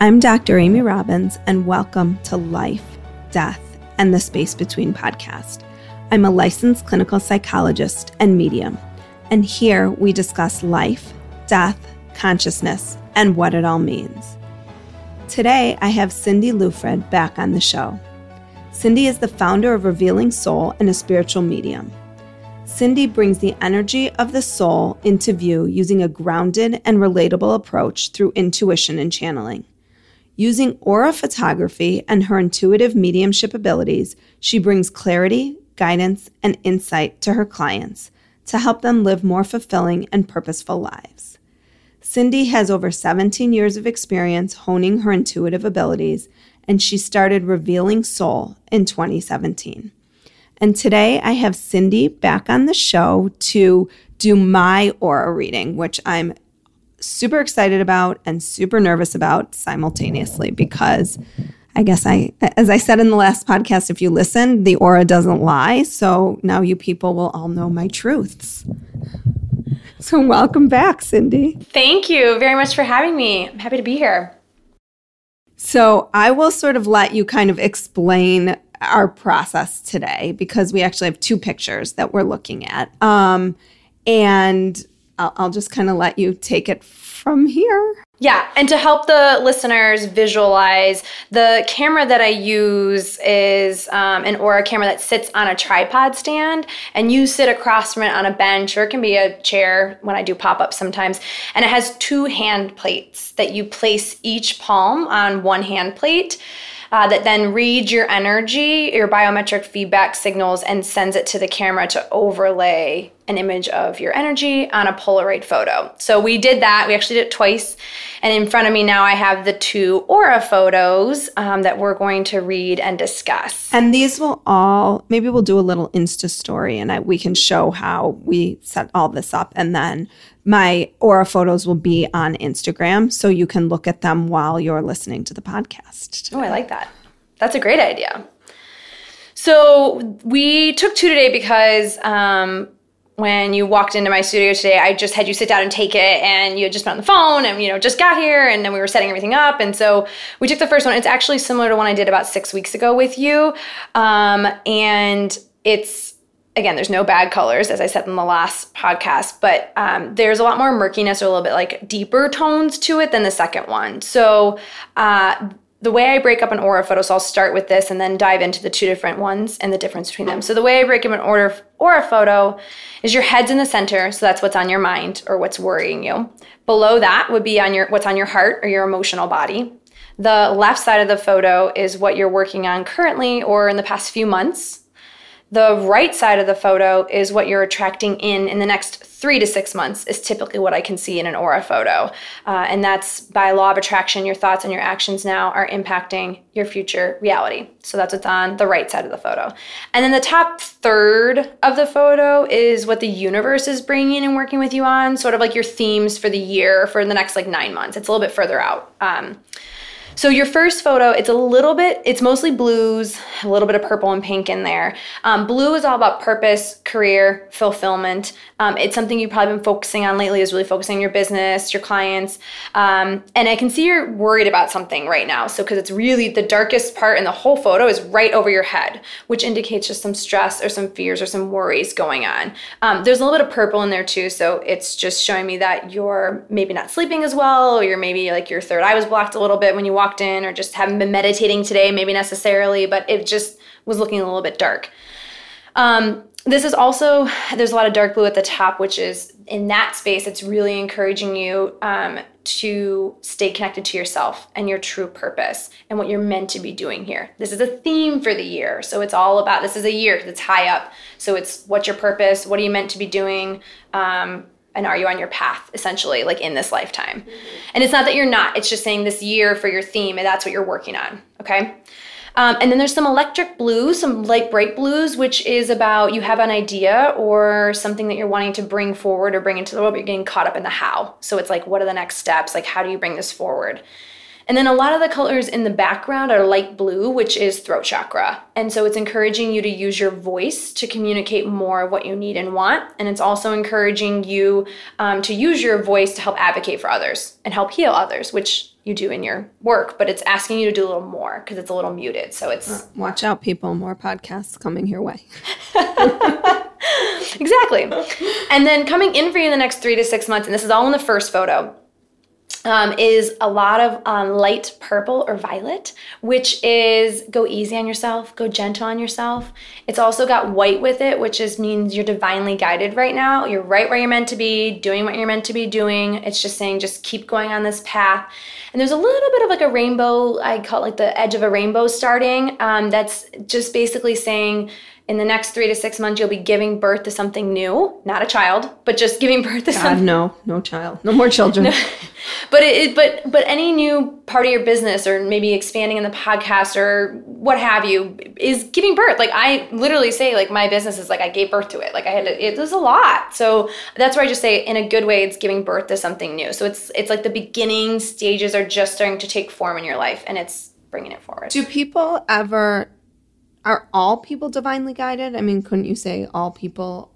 I'm Dr. Amy Robbins, and welcome to Life, Death, and the Space Between podcast. I'm a licensed clinical psychologist and medium, and here we discuss life, death, consciousness, and what it all means. Today, I have Cindy Luffred back on the show. Cindy is the founder of Revealing Soul and a spiritual medium. Cindy brings the energy of the soul into view using a grounded and relatable approach through intuition and channeling. Using aura photography and her intuitive mediumship abilities, she brings clarity, guidance, and insight to her clients to help them live more fulfilling and purposeful lives. Cindy has over 17 years of experience honing her intuitive abilities, and she started Revealing Soul in 2017. And today I have Cindy back on the show to do my aura reading, which I'm super excited about and super nervous about simultaneously because I guess I, as I said in the last podcast, if you listen, the aura doesn't lie. So now you people will all know my truths. So welcome back, Cindy. Thank you very much for having me. I'm happy to be here. So I will sort of let you kind of explain our process today because we actually have two pictures that we're looking at. Um, and I'll, I'll just kind of let you take it from here. Yeah, and to help the listeners visualize, the camera that I use is um, an Aura camera that sits on a tripod stand, and you sit across from it on a bench, or it can be a chair when I do pop ups sometimes. And it has two hand plates that you place each palm on one hand plate. Uh, that then reads your energy, your biometric feedback signals, and sends it to the camera to overlay an image of your energy on a Polaroid photo. So we did that. We actually did it twice. And in front of me now, I have the two Aura photos um, that we're going to read and discuss. And these will all, maybe we'll do a little Insta story and I, we can show how we set all this up. And then my Aura photos will be on Instagram. So you can look at them while you're listening to the podcast. Oh, I like that. That's a great idea. So we took two today because um, when you walked into my studio today, I just had you sit down and take it, and you had just been on the phone, and you know just got here, and then we were setting everything up, and so we took the first one. It's actually similar to one I did about six weeks ago with you, um, and it's again, there's no bad colors, as I said in the last podcast, but um, there's a lot more murkiness or a little bit like deeper tones to it than the second one. So, uh, the way I break up an aura photo, so I'll start with this and then dive into the two different ones and the difference between them. So, the way I break up an aura, aura photo is your head's in the center, so that's what's on your mind or what's worrying you. Below that would be on your what's on your heart or your emotional body. The left side of the photo is what you're working on currently or in the past few months The right side of the photo is what you're attracting in in the next three to six months, is typically what I can see in an aura photo. Uh, and that's by law of attraction, your thoughts and your actions now are impacting your future reality. So that's what's on the right side of the photo. And then the top third of the photo is what the universe is bringing and working with you on, sort of like your themes for the year for the next like nine months. It's a little bit further out. Um, so your first photo, it's a little bit, it's mostly blues, a little bit of purple and pink in there. Um, blue is all about purpose, career, fulfillment. Um, it's something you've probably been focusing on lately is really focusing on your business, your clients. Um, and I can see you're worried about something right now. So because it's really the darkest part in the whole photo is right over your head, which indicates just some stress or some fears or some worries going on. Um, there's a little bit of purple in there too. So it's just showing me that you're maybe not sleeping as well, or you're maybe like your third eye was blocked a little bit when you walk walked in or just haven't been meditating today, maybe necessarily, but it just was looking a little bit dark. Um, this is also, there's a lot of dark blue at the top, which is in that space, it's really encouraging you um, to stay connected to yourself and your true purpose and what you're meant to be doing here. This is a theme for the year. So it's all about this is a year that's high up. So it's what's your purpose? What are you meant to be doing? Um, and are you on your path essentially like in this lifetime? Mm-hmm. and it's not that you're not it's just saying this year for your theme and that's what you're working on okay? Um, and then there's some electric blues some light bright blues which is about you have an idea or something that you're wanting to bring forward or bring into the world but you're getting caught up in the how. So it's like what are the next steps? Like how do you bring this forward and then a lot of the colors in the background are light blue, which is throat chakra. And so it's encouraging you to use your voice to communicate more of what you need and want. And it's also encouraging you um, to use your voice to help advocate for others and help heal others, which you do in your work, but it's asking you to do a little more because it's a little muted. So it's. Uh, watch out, people. More podcasts coming your way. exactly. And then coming in for you in the next three to six months, and this is all in the first photo um, is a lot of um, light purple or violet, which is go easy on yourself, go gentle on yourself. It's also got white with it, which is means you're divinely guided right now. You're right where you're meant to be, doing what you're meant to be doing. It's just saying, just keep going on this path. And there's a little bit of like a rainbow, I call it like the edge of a rainbow starting. Um, that's just basically saying, in the next three to six months, you'll be giving birth to something new, not a child, but just giving birth to God, something. No, no child, no more children. no. But it, but but any new part of your business, or maybe expanding in the podcast, or what have you, is giving birth. Like I literally say, like my business is like I gave birth to it. Like I had to, it was a lot. So that's where I just say, in a good way, it's giving birth to something new. So it's it's like the beginning stages are just starting to take form in your life, and it's bringing it forward. Do people ever are all people divinely guided? I mean, couldn't you say all people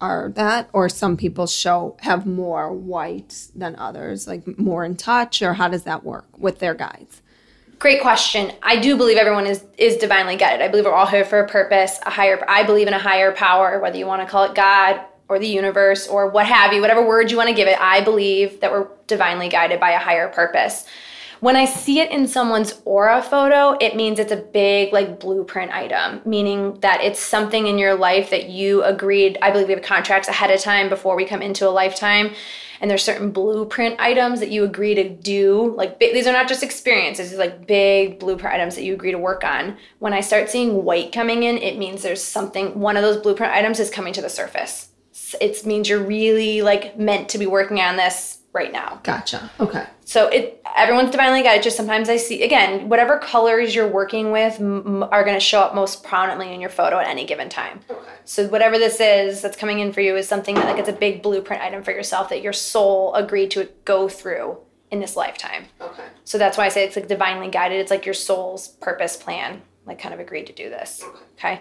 are that or some people show have more white than others, like more in touch or how does that work with their guides? Great question. I do believe everyone is is divinely guided. I believe we're all here for a purpose, a higher I believe in a higher power, whether you want to call it God or the universe or what have you, whatever word you want to give it. I believe that we're divinely guided by a higher purpose. When I see it in someone's aura photo, it means it's a big like blueprint item, meaning that it's something in your life that you agreed. I believe we have contracts ahead of time before we come into a lifetime. And there's certain blueprint items that you agree to do. Like these are not just experiences; are like big blueprint items that you agree to work on. When I start seeing white coming in, it means there's something. One of those blueprint items is coming to the surface. It means you're really like meant to be working on this right now. Gotcha. Okay. So it everyone's divinely guided. Just sometimes I see again whatever colors you're working with m- are going to show up most prominently in your photo at any given time. Okay. So whatever this is that's coming in for you is something that like it's a big blueprint item for yourself that your soul agreed to go through in this lifetime. Okay. So that's why I say it's like divinely guided. It's like your soul's purpose plan like kind of agreed to do this. Okay.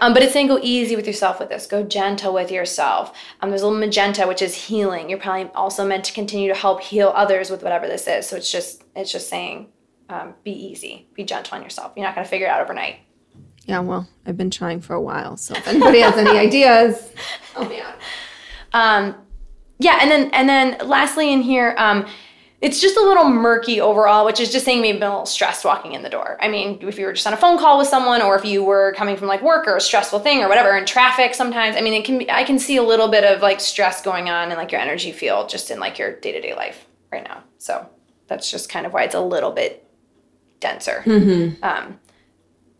Um, but it's saying go easy with yourself with this. Go gentle with yourself. Um, there's a little magenta, which is healing. You're probably also meant to continue to help heal others with whatever this is. So it's just it's just saying um, be easy, be gentle on yourself. You're not going to figure it out overnight. Yeah, well, I've been trying for a while. So if anybody has any ideas, help me out. Um, yeah, and then and then lastly in here, um, it's just a little murky overall, which is just saying maybe a little stressed walking in the door. I mean, if you were just on a phone call with someone or if you were coming from like work or a stressful thing or whatever in traffic sometimes, I mean, it can be, I can see a little bit of like stress going on in like your energy field just in like your day to day life right now. So that's just kind of why it's a little bit denser. Mm-hmm. Um,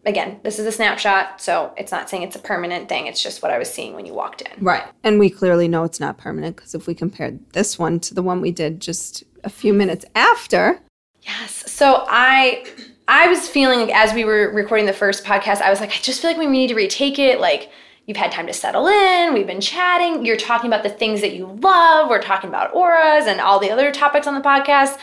again, this is a snapshot, so it's not saying it's a permanent thing. It's just what I was seeing when you walked in. Right. And we clearly know it's not permanent because if we compared this one to the one we did just a few minutes after. Yes. So I I was feeling as we were recording the first podcast, I was like, I just feel like we need to retake it. Like you've had time to settle in, we've been chatting, you're talking about the things that you love, we're talking about auras and all the other topics on the podcast.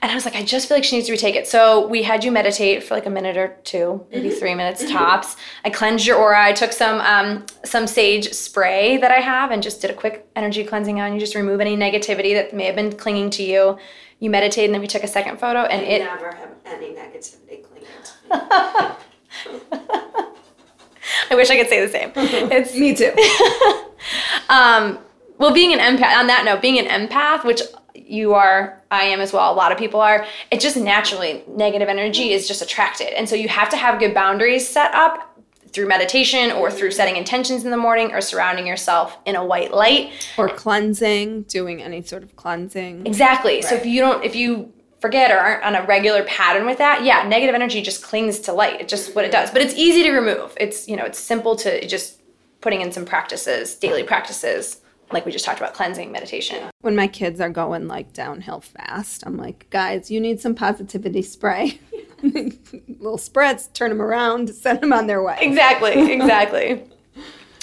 And I was like, I just feel like she needs to retake it. So we had you meditate for like a minute or two, maybe three minutes tops. I cleansed your aura. I took some um, some sage spray that I have and just did a quick energy cleansing on you. Just remove any negativity that may have been clinging to you. You meditated, and then we took a second photo, and it never have any negativity clinging I wish I could say the same. It's Me too. um, well, being an empath. On that note, being an empath, which you are, I am as well. A lot of people are. It just naturally negative energy is just attracted, and so you have to have good boundaries set up through meditation or through setting intentions in the morning or surrounding yourself in a white light or cleansing, doing any sort of cleansing. Exactly. Right. So if you don't, if you forget or aren't on a regular pattern with that, yeah, negative energy just clings to light. It's just what it does. But it's easy to remove. It's, you know, it's simple to just putting in some practices, daily practices, like we just talked about cleansing meditation. When my kids are going like downhill fast, I'm like, guys, you need some positivity spray. Little spreads, turn them around, send them on their way. Exactly, exactly.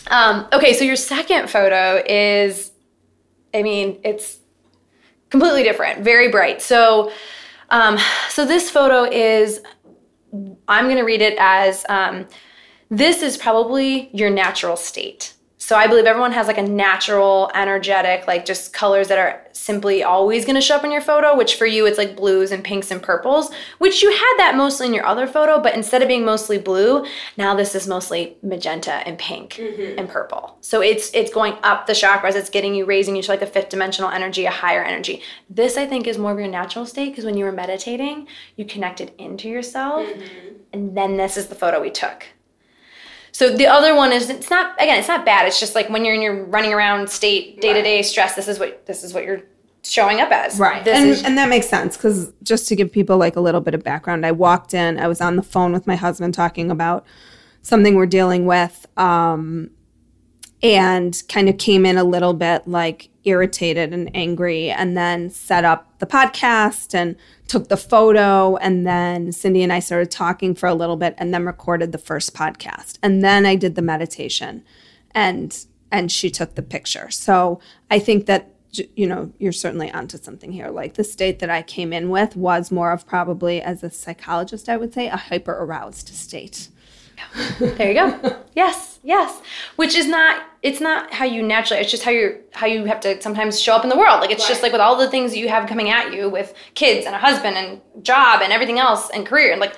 um, okay, so your second photo is, I mean, it's completely different, very bright. So, um, so this photo is, I'm going to read it as um, this is probably your natural state. So I believe everyone has like a natural, energetic, like just colors that are simply always going to show up in your photo, which for you it's like blues and pinks and purples, which you had that mostly in your other photo, but instead of being mostly blue, now this is mostly magenta and pink mm-hmm. and purple. So it's it's going up the chakras, it's getting you raising you to like a fifth dimensional energy, a higher energy. This I think is more of your natural state because when you were meditating, you connected into yourself. Mm-hmm. And then this is the photo we took. So the other one is it's not again it's not bad. It's just like when you're in your running around state day to day stress. This is what this is what you're showing up as. Right. This and, is, and that makes sense because just to give people like a little bit of background, I walked in, I was on the phone with my husband talking about something we're dealing with. Um, and kind of came in a little bit like irritated and angry and then set up the podcast and took the photo and then Cindy and I started talking for a little bit and then recorded the first podcast. And then I did the meditation and and she took the picture. So I think that you know you're certainly onto something here. Like the state that I came in with was more of probably as a psychologist I would say a hyper aroused state there you go. yes, yes. Which is not it's not how you naturally it's just how you how you have to sometimes show up in the world. Like it's right. just like with all the things you have coming at you with kids and a husband and job and everything else and career and like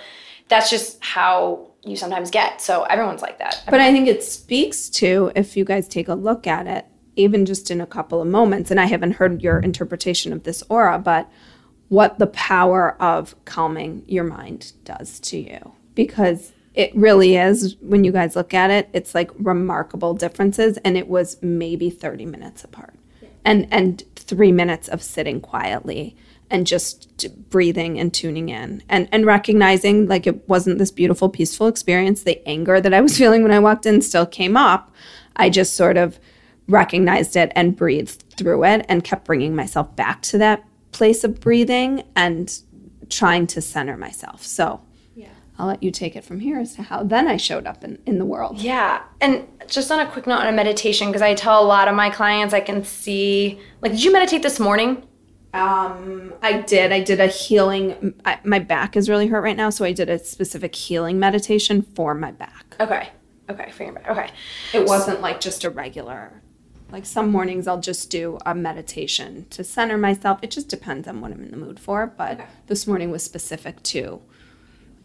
that's just how you sometimes get. So everyone's like that. But I think it speaks to if you guys take a look at it even just in a couple of moments and I haven't heard your interpretation of this aura, but what the power of calming your mind does to you because it really is when you guys look at it it's like remarkable differences and it was maybe 30 minutes apart. And and 3 minutes of sitting quietly and just breathing and tuning in and and recognizing like it wasn't this beautiful peaceful experience. The anger that i was feeling when i walked in still came up. I just sort of recognized it and breathed through it and kept bringing myself back to that place of breathing and trying to center myself. So I'll let you take it from here as to how then I showed up in, in the world. Yeah. And just on a quick note on a meditation, because I tell a lot of my clients I can see, like, did you meditate this morning? Um, I did. I did a healing. I, my back is really hurt right now, so I did a specific healing meditation for my back. Okay. Okay. For your back. Okay. It wasn't like just a regular. Like some mornings, I'll just do a meditation to center myself. It just depends on what I'm in the mood for. But okay. this morning was specific to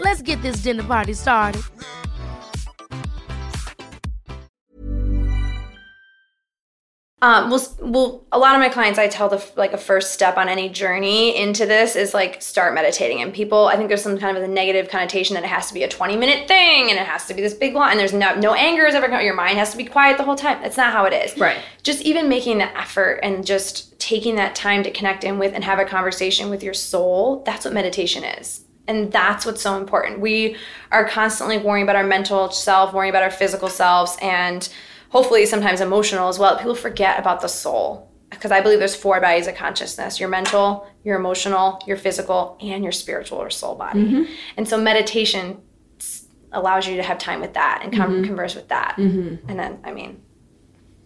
Let's get this dinner party started. Um, well, well, a lot of my clients, I tell the like a first step on any journey into this is like start meditating. And people, I think there's some kind of a negative connotation that it has to be a 20 minute thing and it has to be this big one. and there's no no anger is ever going. Your mind has to be quiet the whole time. That's not how it is. Right. Just even making the effort and just taking that time to connect in with and have a conversation with your soul. That's what meditation is. And that's what's so important. We are constantly worrying about our mental self, worrying about our physical selves, and hopefully sometimes emotional as well. People forget about the soul because I believe there's four bodies of consciousness your mental, your emotional, your physical, and your spiritual or soul body. Mm-hmm. And so meditation allows you to have time with that and com- mm-hmm. converse with that. Mm-hmm. And then, I mean,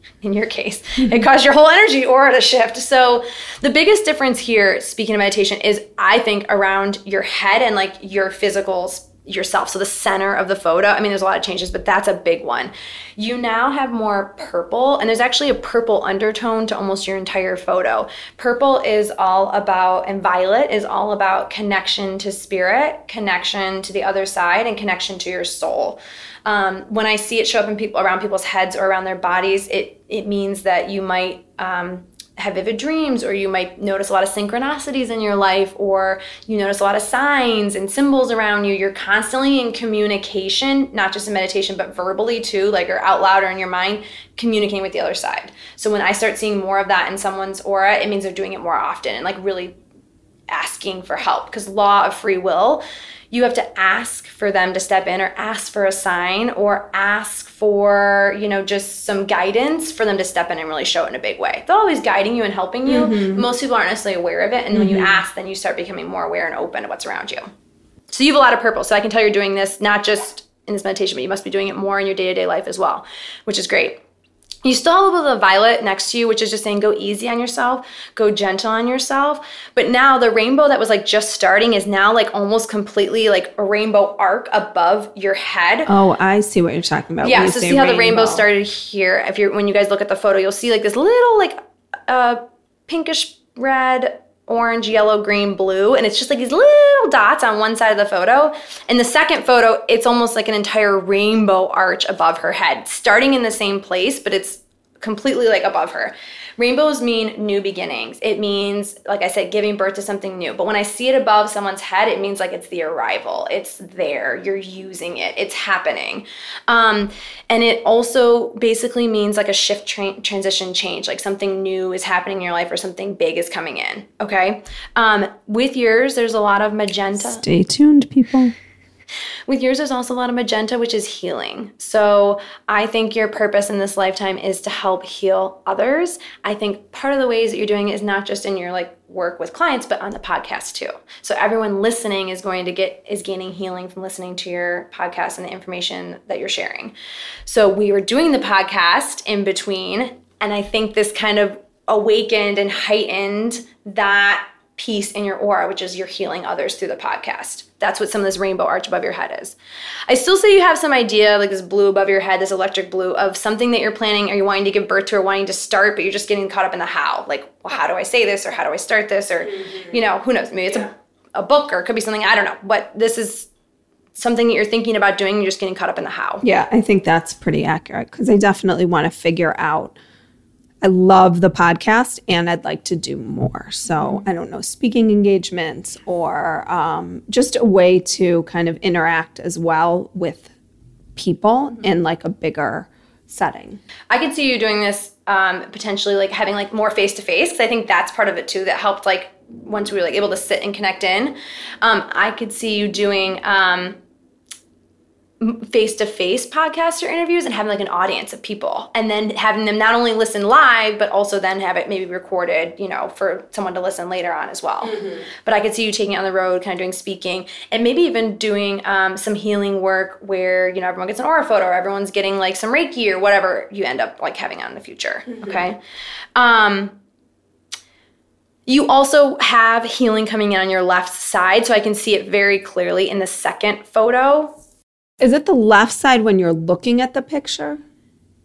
in your case, it caused your whole energy aura to shift. So, the biggest difference here, speaking of meditation, is I think around your head and like your physical yourself. So, the center of the photo. I mean, there's a lot of changes, but that's a big one. You now have more purple, and there's actually a purple undertone to almost your entire photo. Purple is all about, and violet is all about connection to spirit, connection to the other side, and connection to your soul. Um, when I see it show up in people around people's heads or around their bodies, it it means that you might um, have vivid dreams, or you might notice a lot of synchronicities in your life, or you notice a lot of signs and symbols around you. You're constantly in communication, not just in meditation, but verbally too, like or out loud or in your mind, communicating with the other side. So when I start seeing more of that in someone's aura, it means they're doing it more often and like really asking for help because law of free will you have to ask for them to step in or ask for a sign or ask for you know just some guidance for them to step in and really show it in a big way. They're always guiding you and helping you. Mm-hmm. Most people aren't necessarily aware of it. And when you mm-hmm. ask then you start becoming more aware and open to what's around you. So you have a lot of purple so i can tell you're doing this not just in this meditation but you must be doing it more in your day-to-day life as well which is great you still have a little bit of violet next to you, which is just saying go easy on yourself, go gentle on yourself. But now the rainbow that was like just starting is now like almost completely like a rainbow arc above your head. Oh, I see what you're talking about. yeah, so see how the rainbow started here. If you're when you guys look at the photo, you'll see like this little like uh pinkish red orange, yellow, green, blue, and it's just like these little dots on one side of the photo. In the second photo, it's almost like an entire rainbow arch above her head, starting in the same place, but it's completely like above her. Rainbows mean new beginnings. It means, like I said, giving birth to something new. But when I see it above someone's head, it means like it's the arrival. It's there. You're using it. It's happening. Um, and it also basically means like a shift, tra- transition, change. Like something new is happening in your life or something big is coming in. Okay. Um, with yours, there's a lot of magenta. Stay tuned, people. With yours, there's also a lot of magenta, which is healing. So I think your purpose in this lifetime is to help heal others. I think part of the ways that you're doing it is not just in your like work with clients, but on the podcast too. So everyone listening is going to get is gaining healing from listening to your podcast and the information that you're sharing. So we were doing the podcast in between, and I think this kind of awakened and heightened that piece in your aura, which is you're healing others through the podcast. That's what some of this rainbow arch above your head is. I still say you have some idea, like this blue above your head, this electric blue, of something that you're planning or you're wanting to give birth to or wanting to start, but you're just getting caught up in the how. Like, well, how do I say this or how do I start this? Or, you know, who knows? Maybe it's a, a book or it could be something, I don't know. But this is something that you're thinking about doing, you're just getting caught up in the how. Yeah, I think that's pretty accurate because I definitely want to figure out. I love the podcast and I'd like to do more. So I don't know, speaking engagements or um, just a way to kind of interact as well with people in like a bigger setting. I could see you doing this um, potentially like having like more face to face because I think that's part of it too that helped like once we were like able to sit and connect in. Um, I could see you doing um, face to face podcasts or interviews and having like an audience of people and then having them not only listen live, but also then have it maybe recorded, you know, for someone to listen later on as well. But I could see you taking it on the road, kind of doing speaking and maybe even doing um, some healing work where, you know, everyone gets an aura photo or everyone's getting like some Reiki or whatever you end up like having on in the future. Okay. Um, you also have healing coming in on your left side, so I can see it very clearly in the second photo. Is it the left side when you're looking at the picture?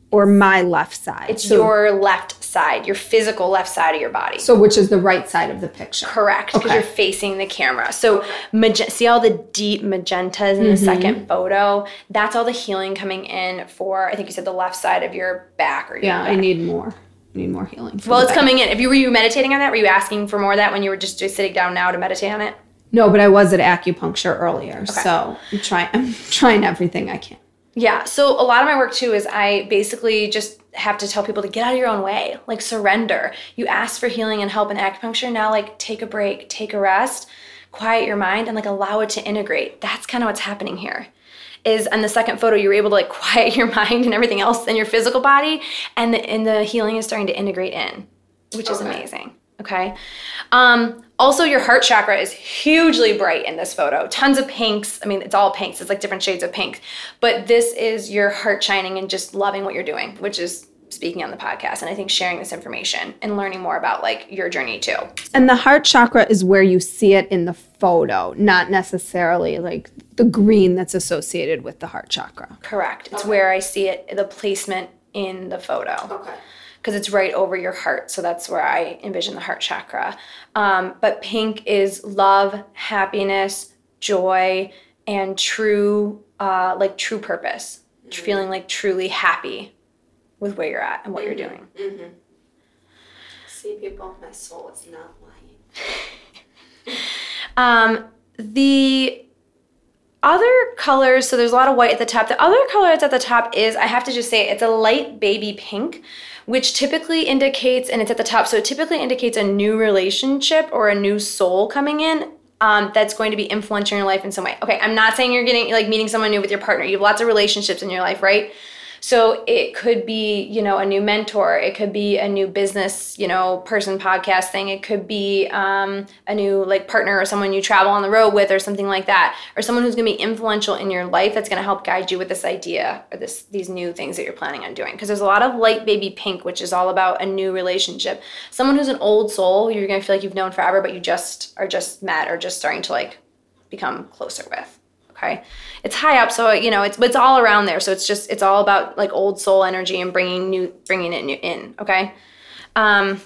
Or my left side? It's So- your left side, your physical left side of your body. So which is the right side of the picture? Correct, because Okay. you're facing the camera. So, mage- see all the deep magentas in the mm-hmm. second photo? That's all the healing coming in for, I think you said the left side of your back or your Yeah, I need more. I need more healing. Well, it's back. coming in. If you were you meditating on that, were you asking for more of that when you were just, just sitting down now to meditate on it? No, but I was at acupuncture earlier, so I'm trying. I'm trying everything I can. Yeah. So a lot of my work too is I basically just have to tell people to get out of your own way, like surrender. You ask for healing and help in acupuncture. Now, like take a break, take a rest, quiet your mind, and like allow it to integrate. That's kind of what's happening here. Is on the second photo you were able to like quiet your mind and everything else in your physical body, and the and the healing is starting to integrate in, which is amazing. Okay. Um, also, your heart chakra is hugely bright in this photo. Tons of pinks. I mean, it's all pinks. It's like different shades of pink. But this is your heart shining and just loving what you're doing, which is speaking on the podcast. And I think sharing this information and learning more about like your journey too. And the heart chakra is where you see it in the photo, not necessarily like the green that's associated with the heart chakra. Correct. It's where I see it, the placement in the photo. Okay. Because it's right over your heart. So that's where I envision the heart chakra. Um, but pink is love, happiness, joy, and true, uh, like true purpose. Feeling like truly happy with where you're at and what you're doing. See, people, my soul is not lying. Um, the other colors, so there's a lot of white at the top. The other color that's at the top is, I have to just say, it's a light baby pink, which typically indicates, and it's at the top, so it typically indicates a new relationship or a new soul coming in. Um, that's going to be influencing your life in some way. Okay, I'm not saying you're getting like meeting someone new with your partner. You have lots of relationships in your life, right? So it could be, you know, a new mentor. It could be a new business, you know, person podcast thing. It could be um, a new like partner or someone you travel on the road with or something like that, or someone who's going to be influential in your life that's going to help guide you with this idea or this these new things that you're planning on doing. Because there's a lot of light baby pink, which is all about a new relationship. Someone who's an old soul, you're going to feel like you've known forever, but you just are just met or just starting to like become closer with okay. It's high up so you know it's it's all around there so it's just it's all about like old soul energy and bringing new bringing it new in okay? Um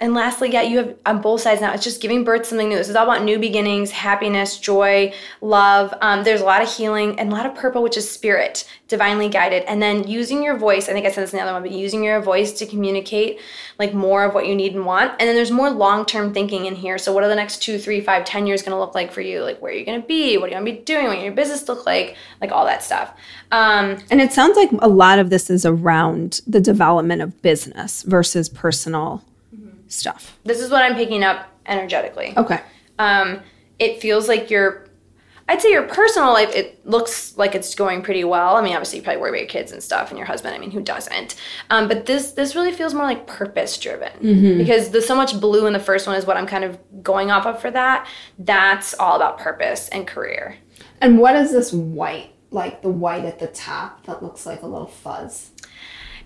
and lastly, yeah, you have on both sides now. It's just giving birth to something new. This is all about new beginnings, happiness, joy, love. Um, there's a lot of healing and a lot of purple, which is spirit, divinely guided. And then using your voice. I think I said this in the other one, but using your voice to communicate like more of what you need and want. And then there's more long-term thinking in here. So what are the next two, three, five, ten years going to look like for you? Like where are you going to be? What are you going to be doing? What your business look like? Like all that stuff. Um, And it sounds like a lot of this is around the development of business versus personal stuff. this is what I'm picking up energetically. Okay. um, it feels like your i'd say your personal life it looks like it's going pretty well i mean obviously you probably worry about your kids and stuff and your husband i mean who doesn't um, but this this really feels more like purpose driven because there's so much blue in the first one is what i'm kind of going off of for that that's all about purpose and career And what is this white? Like the white at the top that looks like a little fuzz.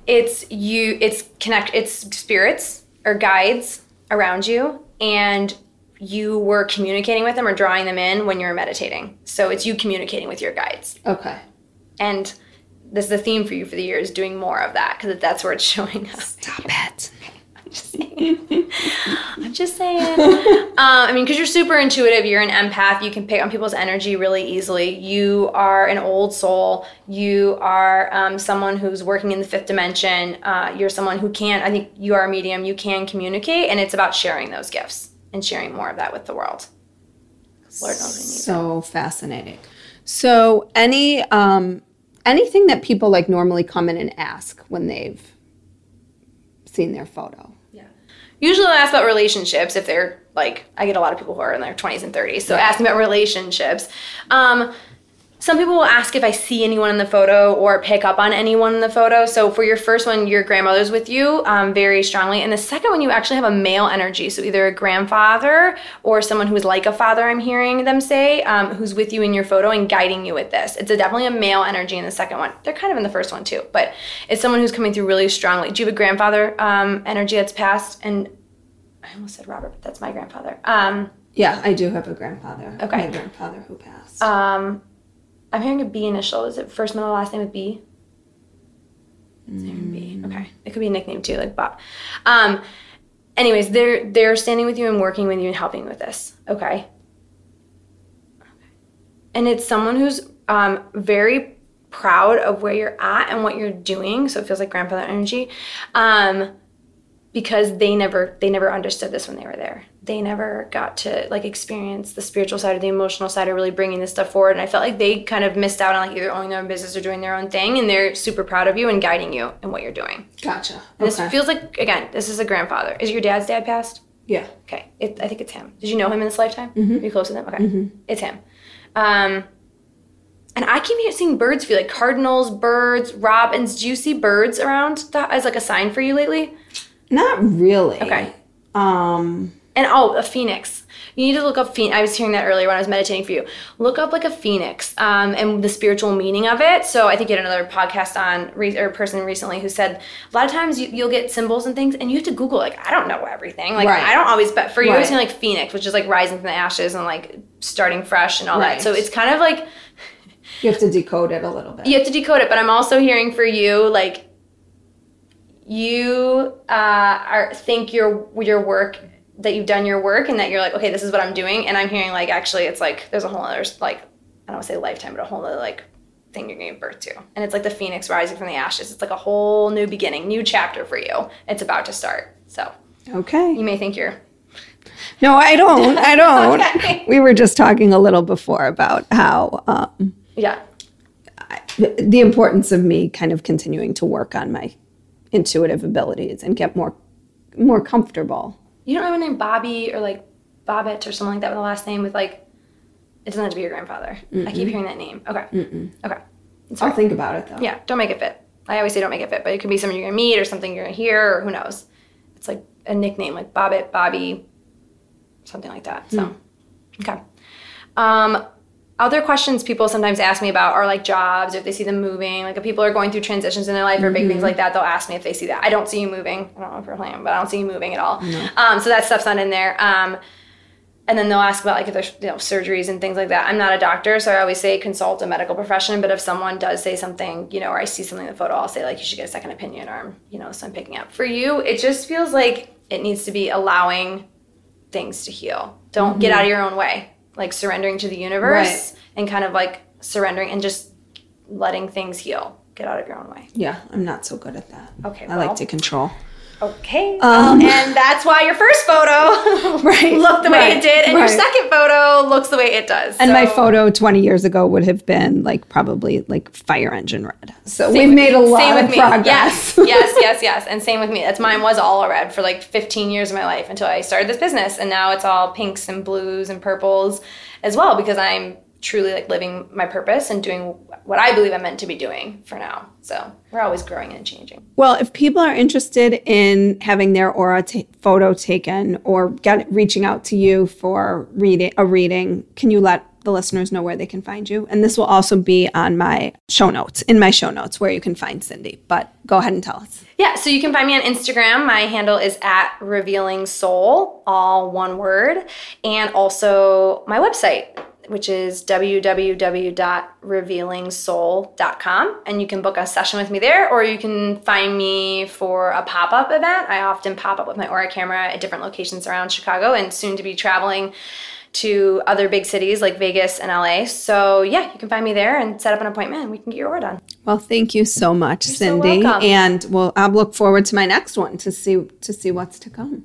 it's you it's connect it's spirits or guides around you and you were communicating with them or drawing them in when you were meditating so it's you communicating with your guides Okay. And this is the theme for you for the year is doing more of that because that's where it's showing up. Stop it. I'm just saying. um, I mean, because you're super intuitive, you're an empath, you can pick on people's energy really easily. You are an old soul. You are um, someone who's working in the fifth dimension. Uh, you're someone who can, I think you are a medium, you can communicate, and it's about sharing those gifts and sharing more of that with the world. Lord knows we need So fascinating. So any um anything that people like normally come in and ask when they've seen their photo. Usually they'll ask about relationships if they're like, I get a lot of people who are in their 20s and 30s. So ask asking about relationships. Um, some people will ask if I see anyone in the photo or pick up on anyone in the photo. So for your first one, your grandmother's with you um, very strongly. And the second one, you actually have a male energy. So either a grandfather or someone who is like a father, I'm hearing them say, um, who's with you in your photo and guiding you with this. It's a, definitely a male energy in the second one. They're kind of in the first one too, but it's someone who's coming through really strongly. Do you have a grandfather um, energy that's passed? And I almost said Robert, but that's my grandfather. Um, Yeah, I do have a grandfather. Okay. My grandfather who passed. um, I'm hearing a B initial. Is it first, middle, last name with B? It's hearing B. Okay. It could be a nickname too, like Bob. Um, anyways, they're they're standing with you and working with you and helping with this. Okay. And it's someone who's um, very proud of where you're at and what you're doing. So it feels like grandfather energy. Um, because they never they never understood this when they were there. They never got to like experience the spiritual side or the emotional side of really bringing this stuff forward. And i felt like they kind of missed out on like either owning their own business or doing their own thing and they're super proud of you and guiding you in what you're doing. Gotcha. and this feels like again this is a grandfather. Is your dad's dad passed? Yeah. okay. It, i think it's him. Did you know him in this lifetime? Mm-hmm. are you close to him? Okay. It's him. Um and I keep seeing birds for you, like cardinals, birds, robins. Do you see birds around that as like a sign for you lately? Not really. Okay. Um. And oh, a phoenix. You need to look up phoenix. I was hearing that earlier when I was meditating for you. Look up like a phoenix um, and the spiritual meaning of it. So I think you had another podcast on re- or person recently who said a lot of times you, you'll get symbols and things and you have to Google like I don't know everything. Like Right. I don't always. But for you, Right. it's like phoenix, which is like rising from the ashes and like starting fresh and all Right. that. So it's kind of like You have to decode it a little bit. you have to decode it but i'm also hearing for you like you uh, are think your your work that you've done your work and that you're like okay this is what i'm doing and i'm hearing like actually it's like there's a whole other like i don't want to say lifetime but a whole other like thing you're giving birth to and it's like the phoenix rising from the ashes it's like a whole new beginning new chapter for you it's about to start so Okay. you may think you're No, I don't. I don't. Okay. We were just talking a little before about how um, yeah the, the importance of me kind of continuing to work on my intuitive abilities and get more more comfortable. you don't have a name bobby or like bobbett or something like that with a last name with like it doesn't have to be your grandfather i keep hearing that name okay okay It's I'll think about it though. Yeah, don't make it fit. I always say don't make it fit, but it could be someone you're gonna meet or something you're gonna hear or who knows. It's like a nickname like Bobbit, Bobby, something like that. So, okay. Um, other questions people sometimes ask me about are like jobs, or if they see them moving. Like if people are going through transitions in their life or big things like that, they'll ask me if they see that. I don't see you moving. I don't know if you're playing, but I don't see you moving at all. Um, so that stuff's not in there. Um, and then they'll ask about like if there's you know surgeries and things like that. I'm not a doctor, so I always say consult a medical profession. But if someone does say something, you know, or I see something in the photo, I'll say like you should get a second opinion, or you know, so I'm picking up. For you, it just feels like it needs to be allowing things to heal. Don't get out of your own way, like surrendering to the universe and kind of like surrendering and just letting things heal. Get out of your own way. Yeah, I'm not so good at that. Okay, I well. like to control. Okay. Well, and that's why your first photo Right, looked the way right, it did, and your second photo looks the way it does. And my photo 20 years ago would have been like probably like fire engine red. So Same we've made a me. lot Same of with me. progress. Yes, yes, yes, yes. And same with me. That's mine was all red for like 15 years of my life until I started this business, and now it's all pinks and blues and purples as well because I'm truly like living my purpose and doing what I believe I'm meant to be doing for now. So we're always growing and changing. Well, if people are interested in having their aura ta photo taken or get reaching out to you for reading a reading, can you let the listeners know where they can find you? And this will also be on my show notes, in my show notes, where you can find Cindy. But go ahead and tell us. Yeah, so you can find me on Instagram. My handle is at revealing soul, all one word, and also my website, which is www.revealingsoul.com. And you can book a session with me there, or you can find me for a pop up event. I often pop up with my Aura camera at different locations around Chicago and soon to be traveling to other big cities like Vegas and LA. So, yeah, you can find me there and set up an appointment and we can get your aura done. Well, thank you so much, so Cindy. welcome. and well, I'll look forward to my next one to see to see what's to come.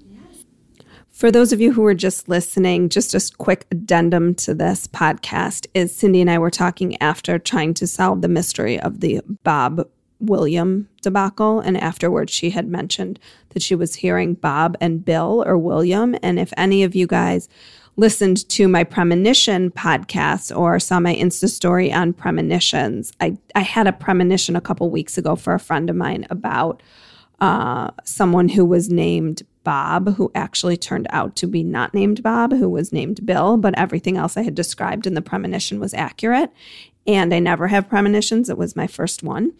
For those of you who are just listening, just a quick addendum to this podcast is Cindy and I were talking after trying to solve the mystery of the Bob William debacle. And afterwards, she had mentioned that she was hearing Bob and Bill or William. And if any of you guys listened to my premonition podcast or saw my Insta story on premonitions, I, I had a premonition a couple weeks ago for a friend of mine about uh, someone who was named Bob, who actually turned out to be not named Bob, who was named Bill, but everything else I had described in the premonition was accurate. And I never have premonitions. It was my first one.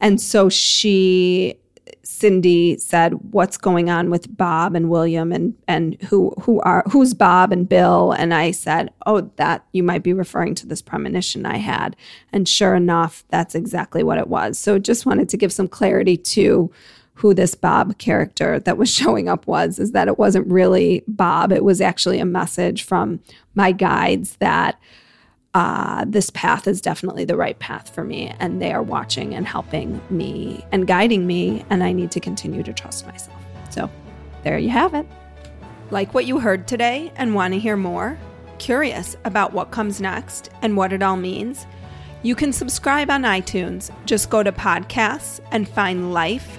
And so she Cindy said, "What's going on with Bob and William and and who who are who's Bob and Bill?" And I said, "Oh, that you might be referring to this premonition I had." And sure enough, that's exactly what it was. So just wanted to give some clarity to who this Bob character that was showing up was is that it wasn't really Bob. It was actually a message from my guides that uh, this path is definitely the right path for me. And they are watching and helping me and guiding me. And I need to continue to trust myself. So there you have it. Like what you heard today and want to hear more? Curious about what comes next and what it all means? You can subscribe on iTunes. Just go to podcasts and find Life,